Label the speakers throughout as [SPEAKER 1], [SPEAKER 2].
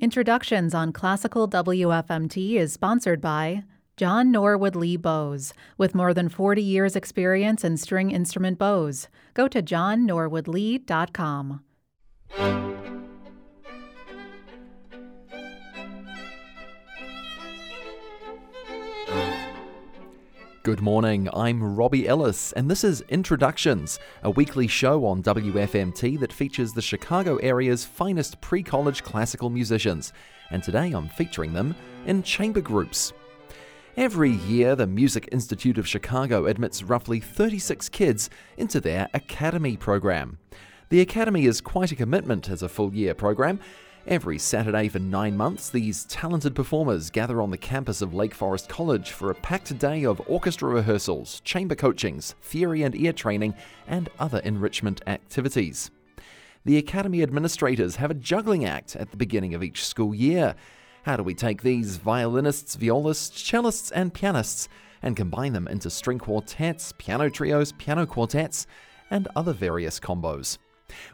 [SPEAKER 1] Introductions on Classical WFMT is sponsored by John Norwood Lee Bows. With more than 40 years' experience in string instrument bows, go to johnnorwoodlee.com.
[SPEAKER 2] Good morning, I'm Robbie Ellis, and this is Introductions, a weekly show on WFMT that features the Chicago area's finest pre college classical musicians. And today I'm featuring them in chamber groups. Every year, the Music Institute of Chicago admits roughly 36 kids into their Academy program. The Academy is quite a commitment as a full year program Every Saturday for nine months, these talented performers gather on the campus of Lake Forest College for a packed day of orchestra rehearsals, chamber coachings, theory and ear training, and other enrichment activities. The Academy administrators have a juggling act at the beginning of each school year. How do we take these violinists, violists, cellists, and pianists and combine them into string quartets, piano trios, piano quartets, and other various combos?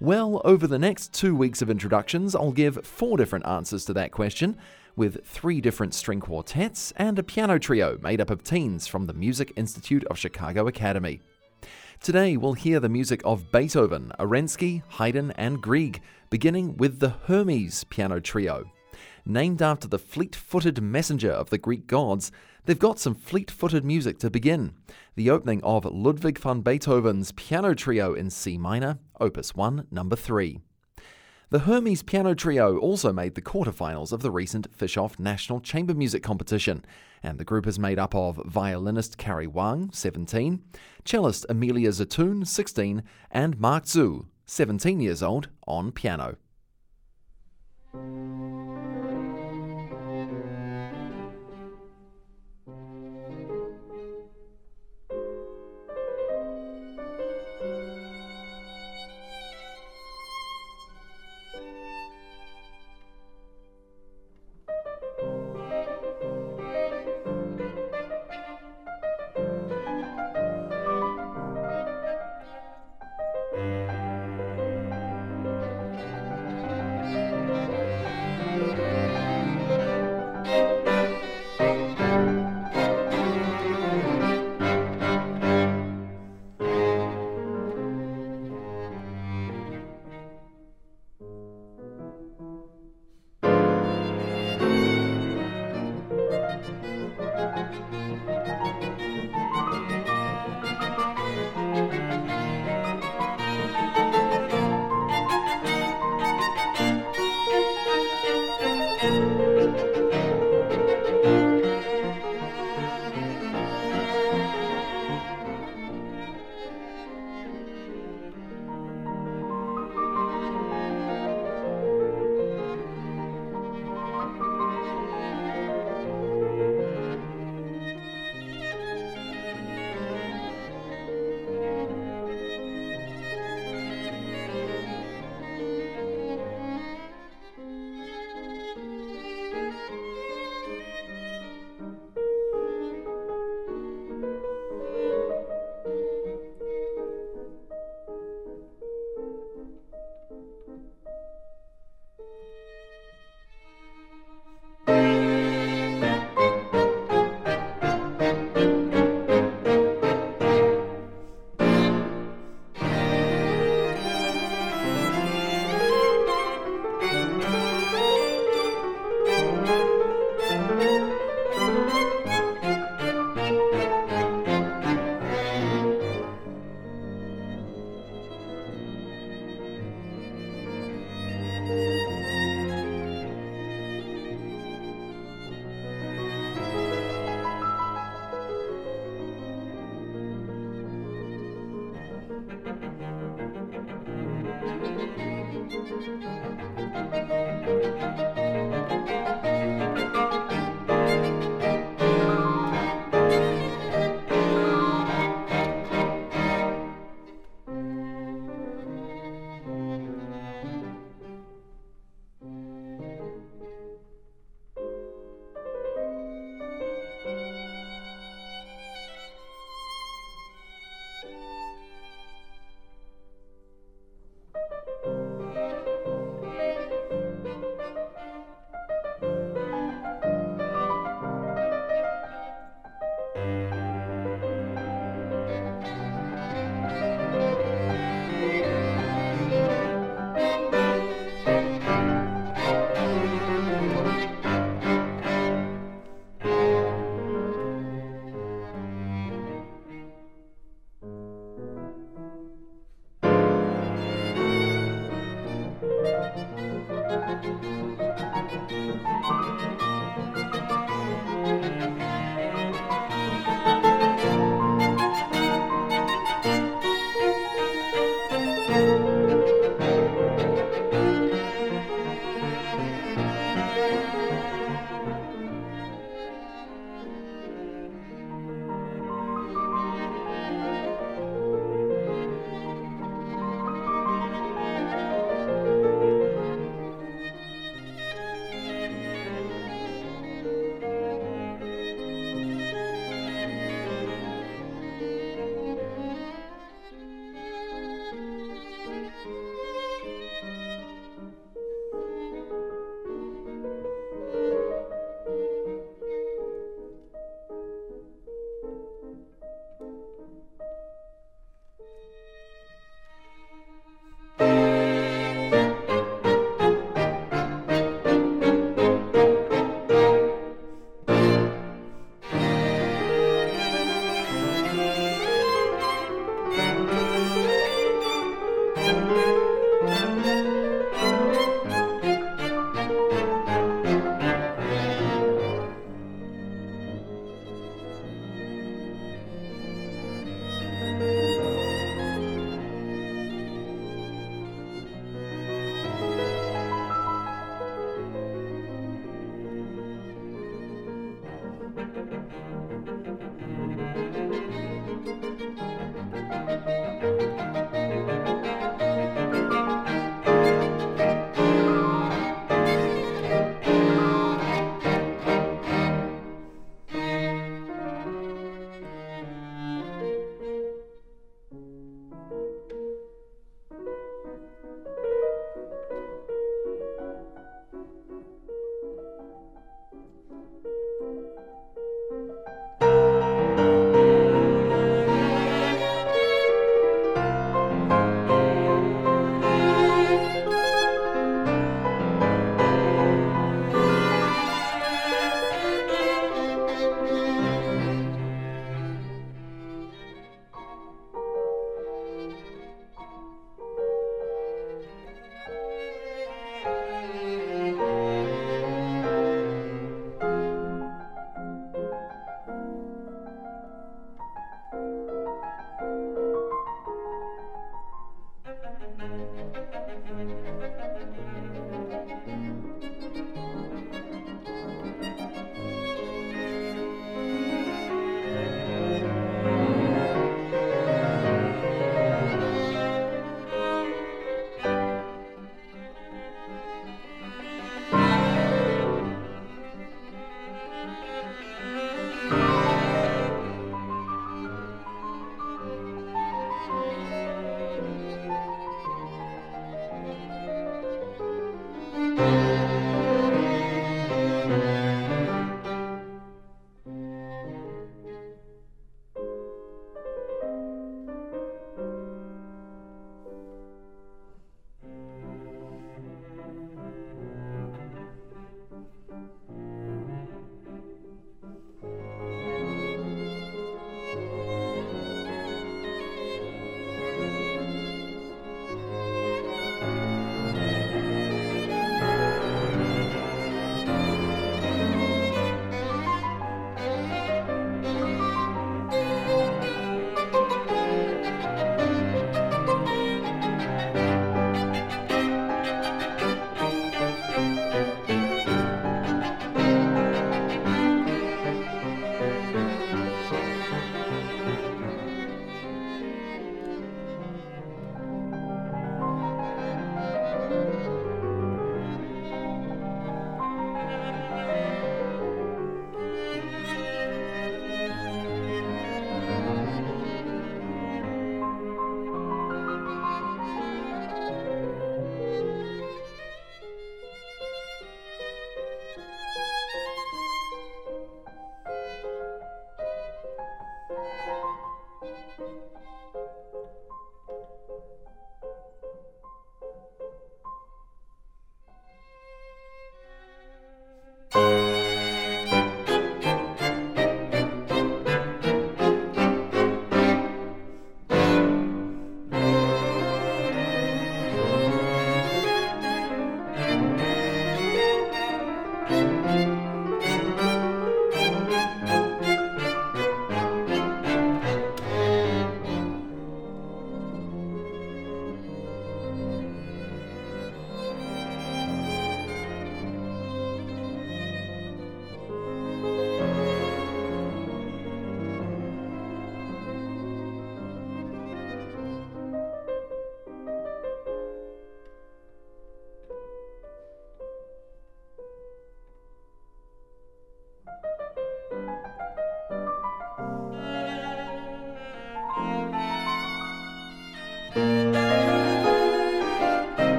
[SPEAKER 2] Well, over the next two weeks of introductions, I'll give four different answers to that question, with three different string quartets and a piano trio made up of teens from the Music Institute of Chicago Academy. Today, we'll hear the music of Beethoven, Arensky, Haydn, and Grieg, beginning with the Hermes piano trio. Named after the fleet footed messenger of the Greek gods, they've got some fleet footed music to begin. The opening of Ludwig van Beethoven's Piano Trio in C minor, Opus 1, number 3. The Hermes Piano Trio also made the quarterfinals of the recent Fischoff National Chamber Music Competition, and the group is made up of violinist Carrie Wang, 17, cellist Amelia Zatoun, 16, and Mark Zhu, 17 years old, on piano.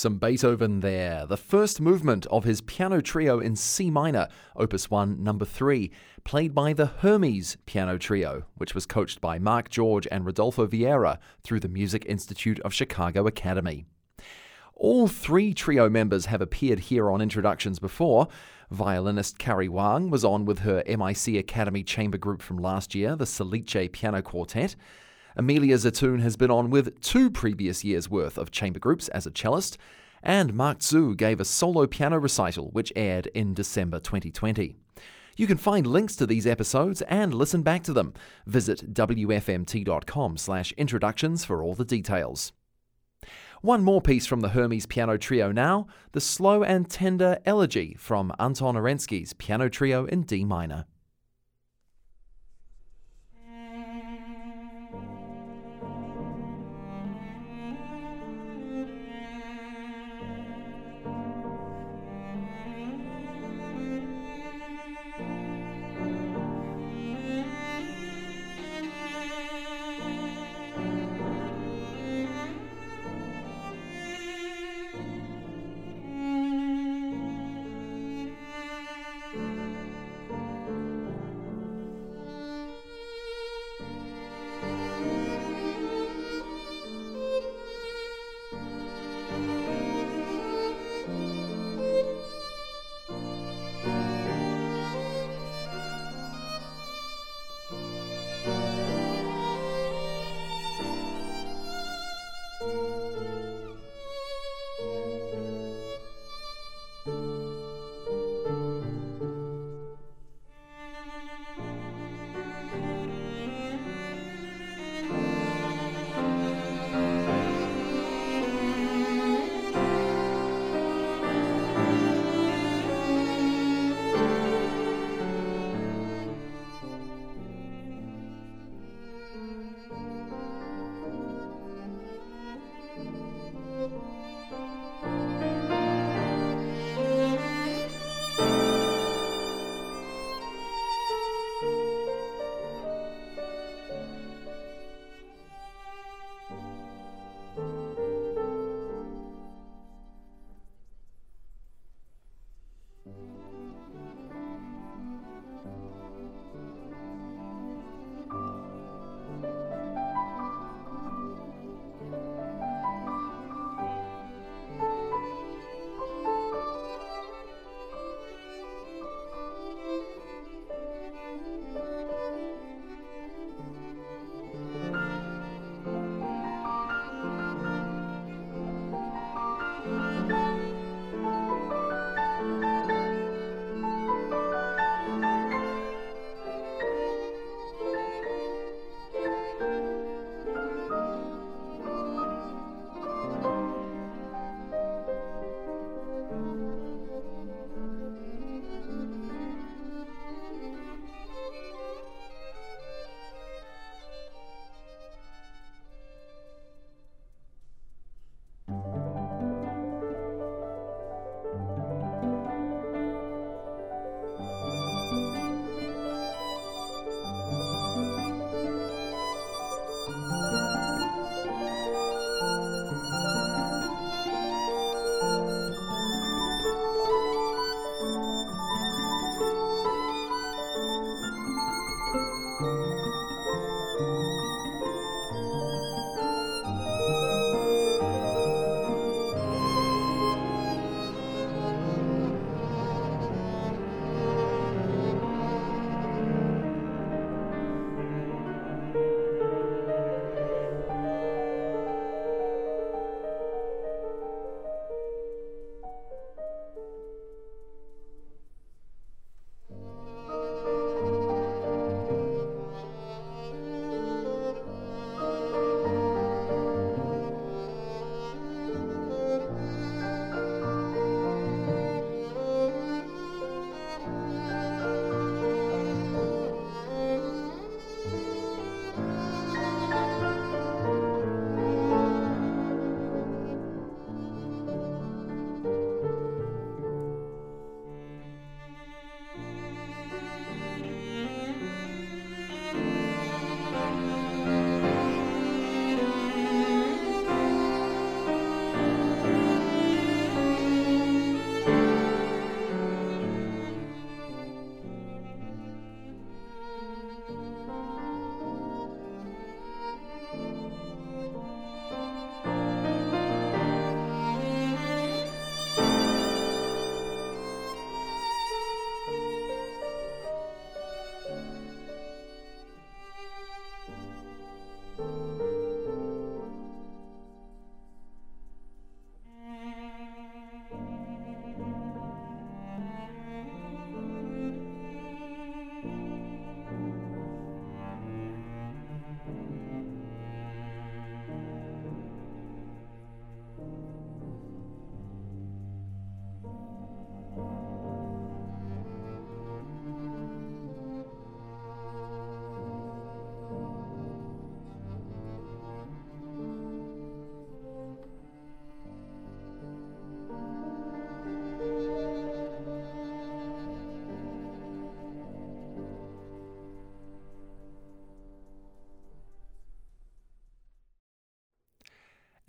[SPEAKER 2] Some Beethoven there, the first movement of his piano trio in C minor, Opus 1, number 3, played by the Hermes Piano Trio, which was coached by Mark George and Rodolfo Vieira through the Music Institute of Chicago Academy. All three trio members have appeared here on introductions before. Violinist Carrie Wang was on with her MIC Academy chamber group from last year, the Salice Piano Quartet. Amelia Zatoun has been on with two previous years' worth of chamber groups as a cellist, and Mark Zhu gave a solo piano recital which aired in December 2020. You can find links to these episodes and listen back to them. Visit wfmt.com slash introductions for all the details. One more piece from the Hermes Piano Trio now, the slow and tender Elegy from Anton Arensky's Piano Trio in D minor.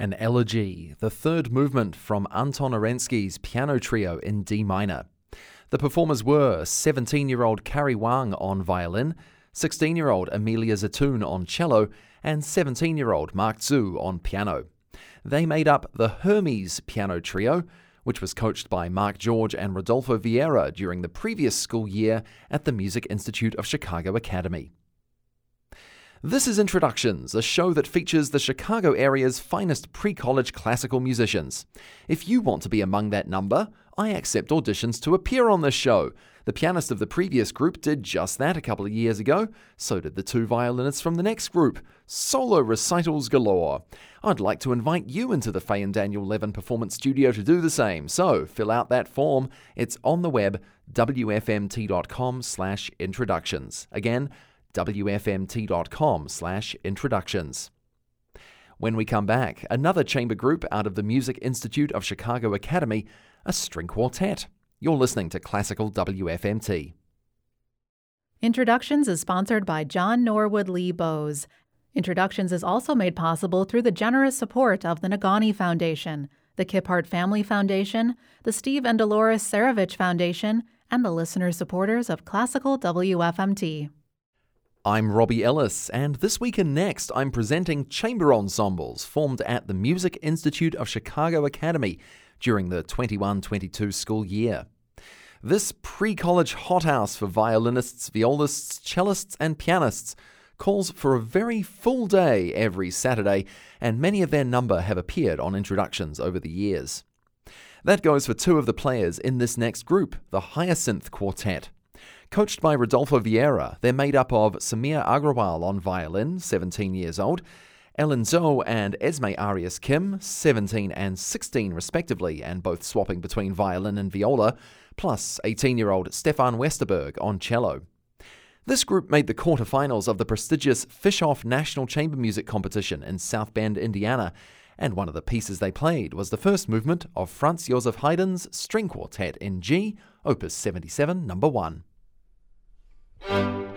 [SPEAKER 2] An Elegy, the third movement from Anton Arensky's piano trio in D minor. The performers were 17 year old Carrie Wang on violin, 16 year old Amelia Zatoun on cello, and 17 year old Mark Zhu on piano. They made up the Hermes piano trio, which was coached by Mark George and Rodolfo Vieira during the previous school year at the Music Institute of Chicago Academy. This is Introductions, a show that features the Chicago area's finest pre college classical musicians. If you want to be among that number, I accept auditions to appear on this show. The pianist of the previous group did just that a couple of years ago, so did the two violinists from the next group. Solo recitals galore. I'd like to invite you into the Faye and Daniel Levin Performance Studio to do the same, so fill out that form. It's on the web, wfmt.com slash introductions. Again, wfmt.com slash introductions. When we come back, another chamber group out of the Music Institute of Chicago Academy, a string quartet. You're listening to Classical WFMT.
[SPEAKER 1] Introductions is sponsored by John Norwood Lee Bows. Introductions is also made possible through the generous support of the Negaunee Foundation, the Kiphart Family Foundation, the Steve and Dolores Sarovich Foundation, and the listener supporters of Classical WFMT.
[SPEAKER 2] I'm Robbie Ellis, and this week and next, I'm presenting chamber ensembles formed at the Music Institute of Chicago Academy during the 21 22 school year. This pre college hothouse for violinists, violists, cellists, and pianists calls for a very full day every Saturday, and many of their number have appeared on introductions over the years. That goes for two of the players in this next group, the Hyacinth Quartet. Coached by Rodolfo Vieira, they're made up of Samir Agrawal on violin, 17 years old, Ellen Zhou and Esme Arias Kim, 17 and 16 respectively, and both swapping between violin and viola, plus 18 year old Stefan Westerberg on cello. This group made the quarterfinals of the prestigious Fischoff National Chamber Music Competition in South Bend, Indiana, and one of the pieces they played was the first movement of Franz Josef Haydn's String Quartet in G, Opus 77, number 1. Thank you.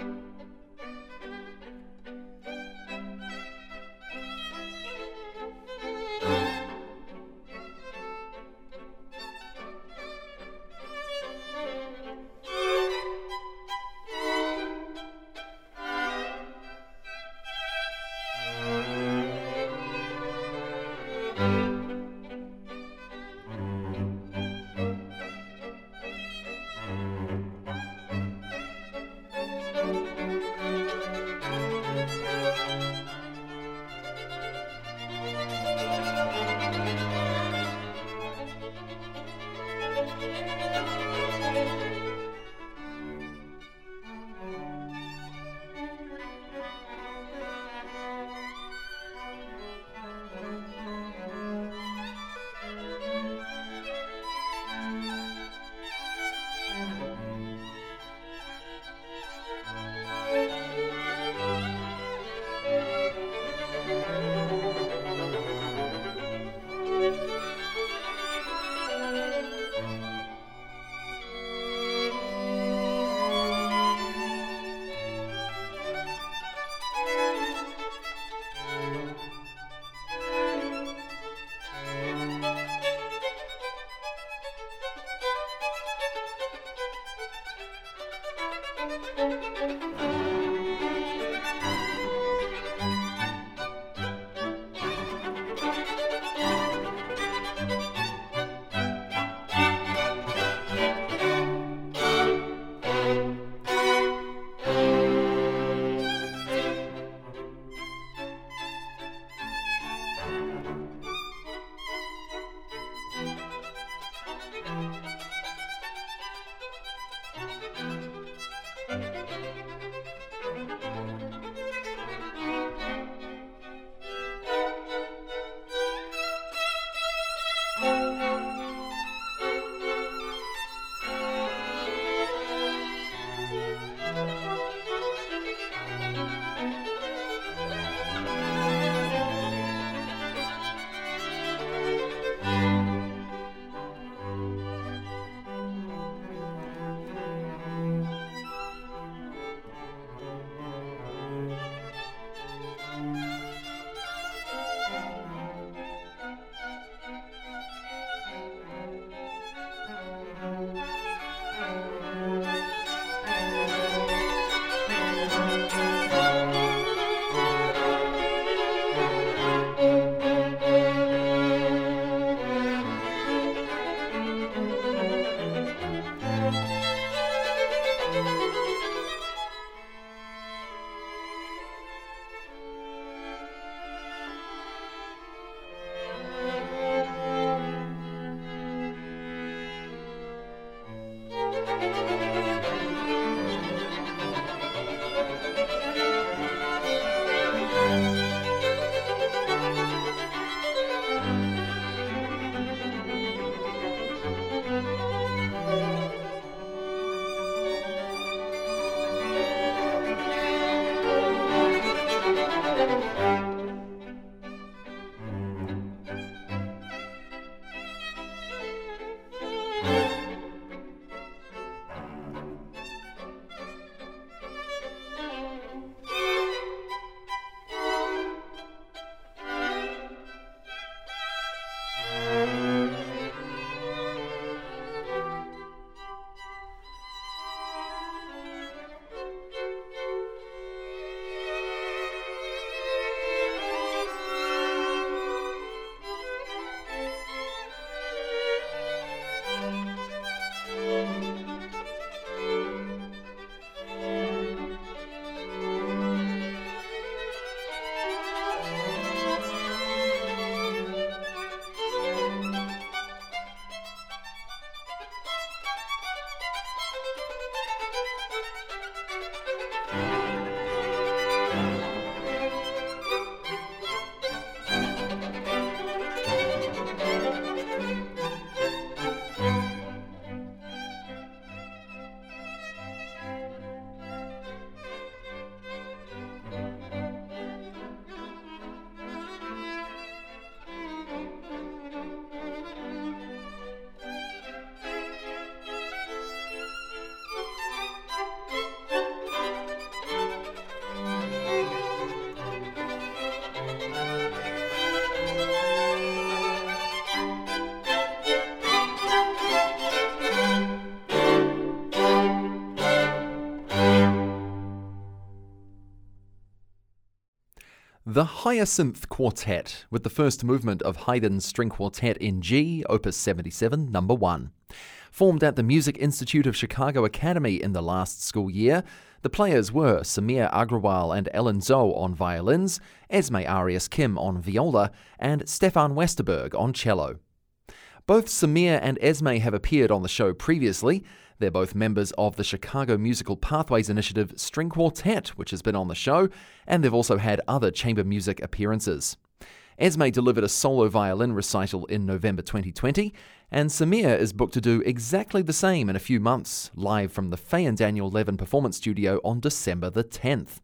[SPEAKER 2] The Hyacinth Quartet, with the first movement of Haydn's String Quartet in G, Opus 77, number 1. Formed at the Music Institute of Chicago Academy in the last school year, the players were Samir Agrawal and Ellen Zhou on violins, Esme Arias Kim on viola, and Stefan Westerberg on cello. Both Samir and Esme have appeared on the show previously. They're both members of the Chicago Musical Pathways Initiative String Quartet, which has been on the show, and they've also had other chamber music appearances. Esme delivered a solo violin recital in November 2020, and Samir is booked to do exactly the same in a few months, live from the Faye and Daniel Levin Performance Studio on December the 10th.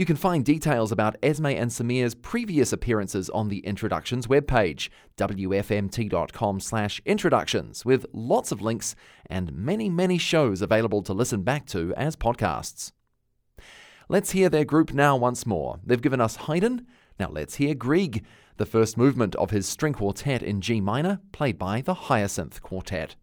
[SPEAKER 2] You can find details about Esme and Samir's previous appearances on the Introductions webpage, wfmt.com slash introductions, with lots of links and many, many shows available to listen back to as podcasts. Let's hear their group now once more. They've given us Haydn. Now let's hear Grieg, the first movement of his string quartet in G minor, played by the Hyacinth Quartet.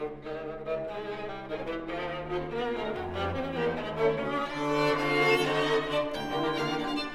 [SPEAKER 3] Thank you.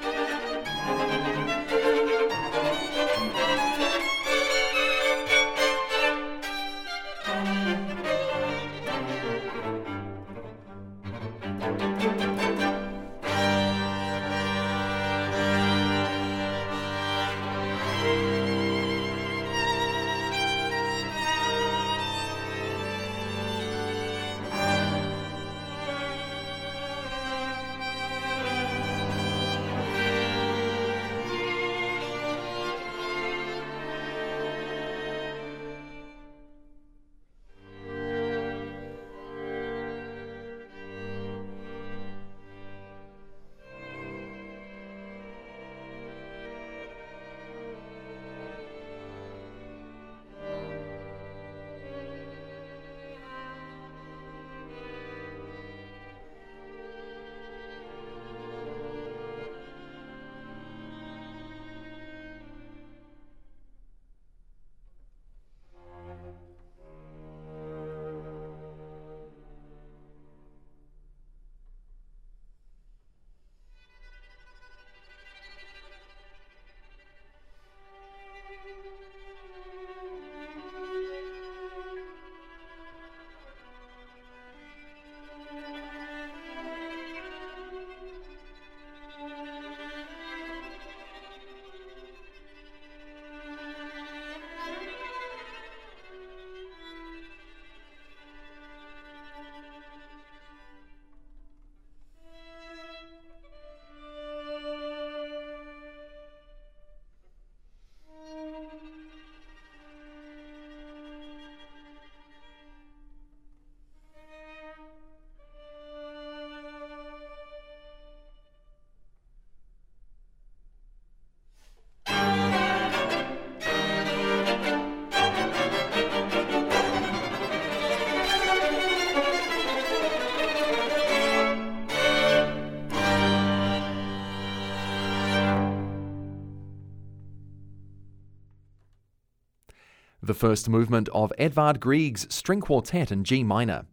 [SPEAKER 2] The first movement of Edvard Grieg's String Quartet in G minor.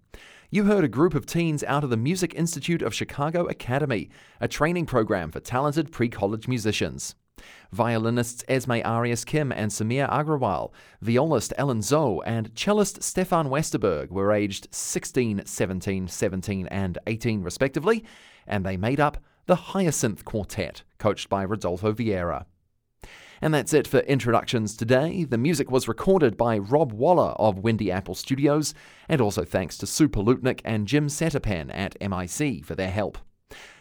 [SPEAKER 2] You heard a group of teens out of the Music Institute of Chicago Academy, a training program for talented pre college musicians. Violinists Esme Arias Kim and Samir Agrawal, violist Ellen Zhou, and cellist Stefan Westerberg were aged 16, 17, 17, and 18 respectively, and they made up the Hyacinth Quartet, coached by Rodolfo Vieira. And that's it for introductions today. The music was recorded by Rob Waller of Windy Apple Studios, and also thanks to Sue Palutnik and Jim Setterpen at MIC for their help.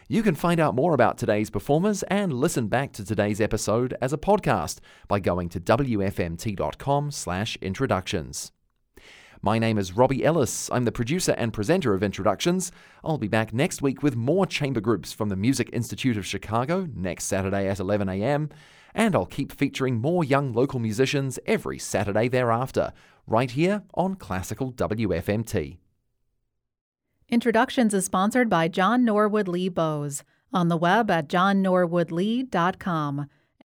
[SPEAKER 2] You can find out more about today's performers and listen back to today's episode as a podcast by going to wfmt.com/introductions. My name is Robbie Ellis. I'm the producer and presenter of Introductions. I'll be back next week with more chamber groups from the Music Institute of Chicago next Saturday at 11 a.m. And I'll keep featuring more young local musicians every Saturday thereafter, right here on Classical WFMT.
[SPEAKER 1] Introductions is sponsored by John Norwood Lee Bows on the web at johnnorwoodlee.com.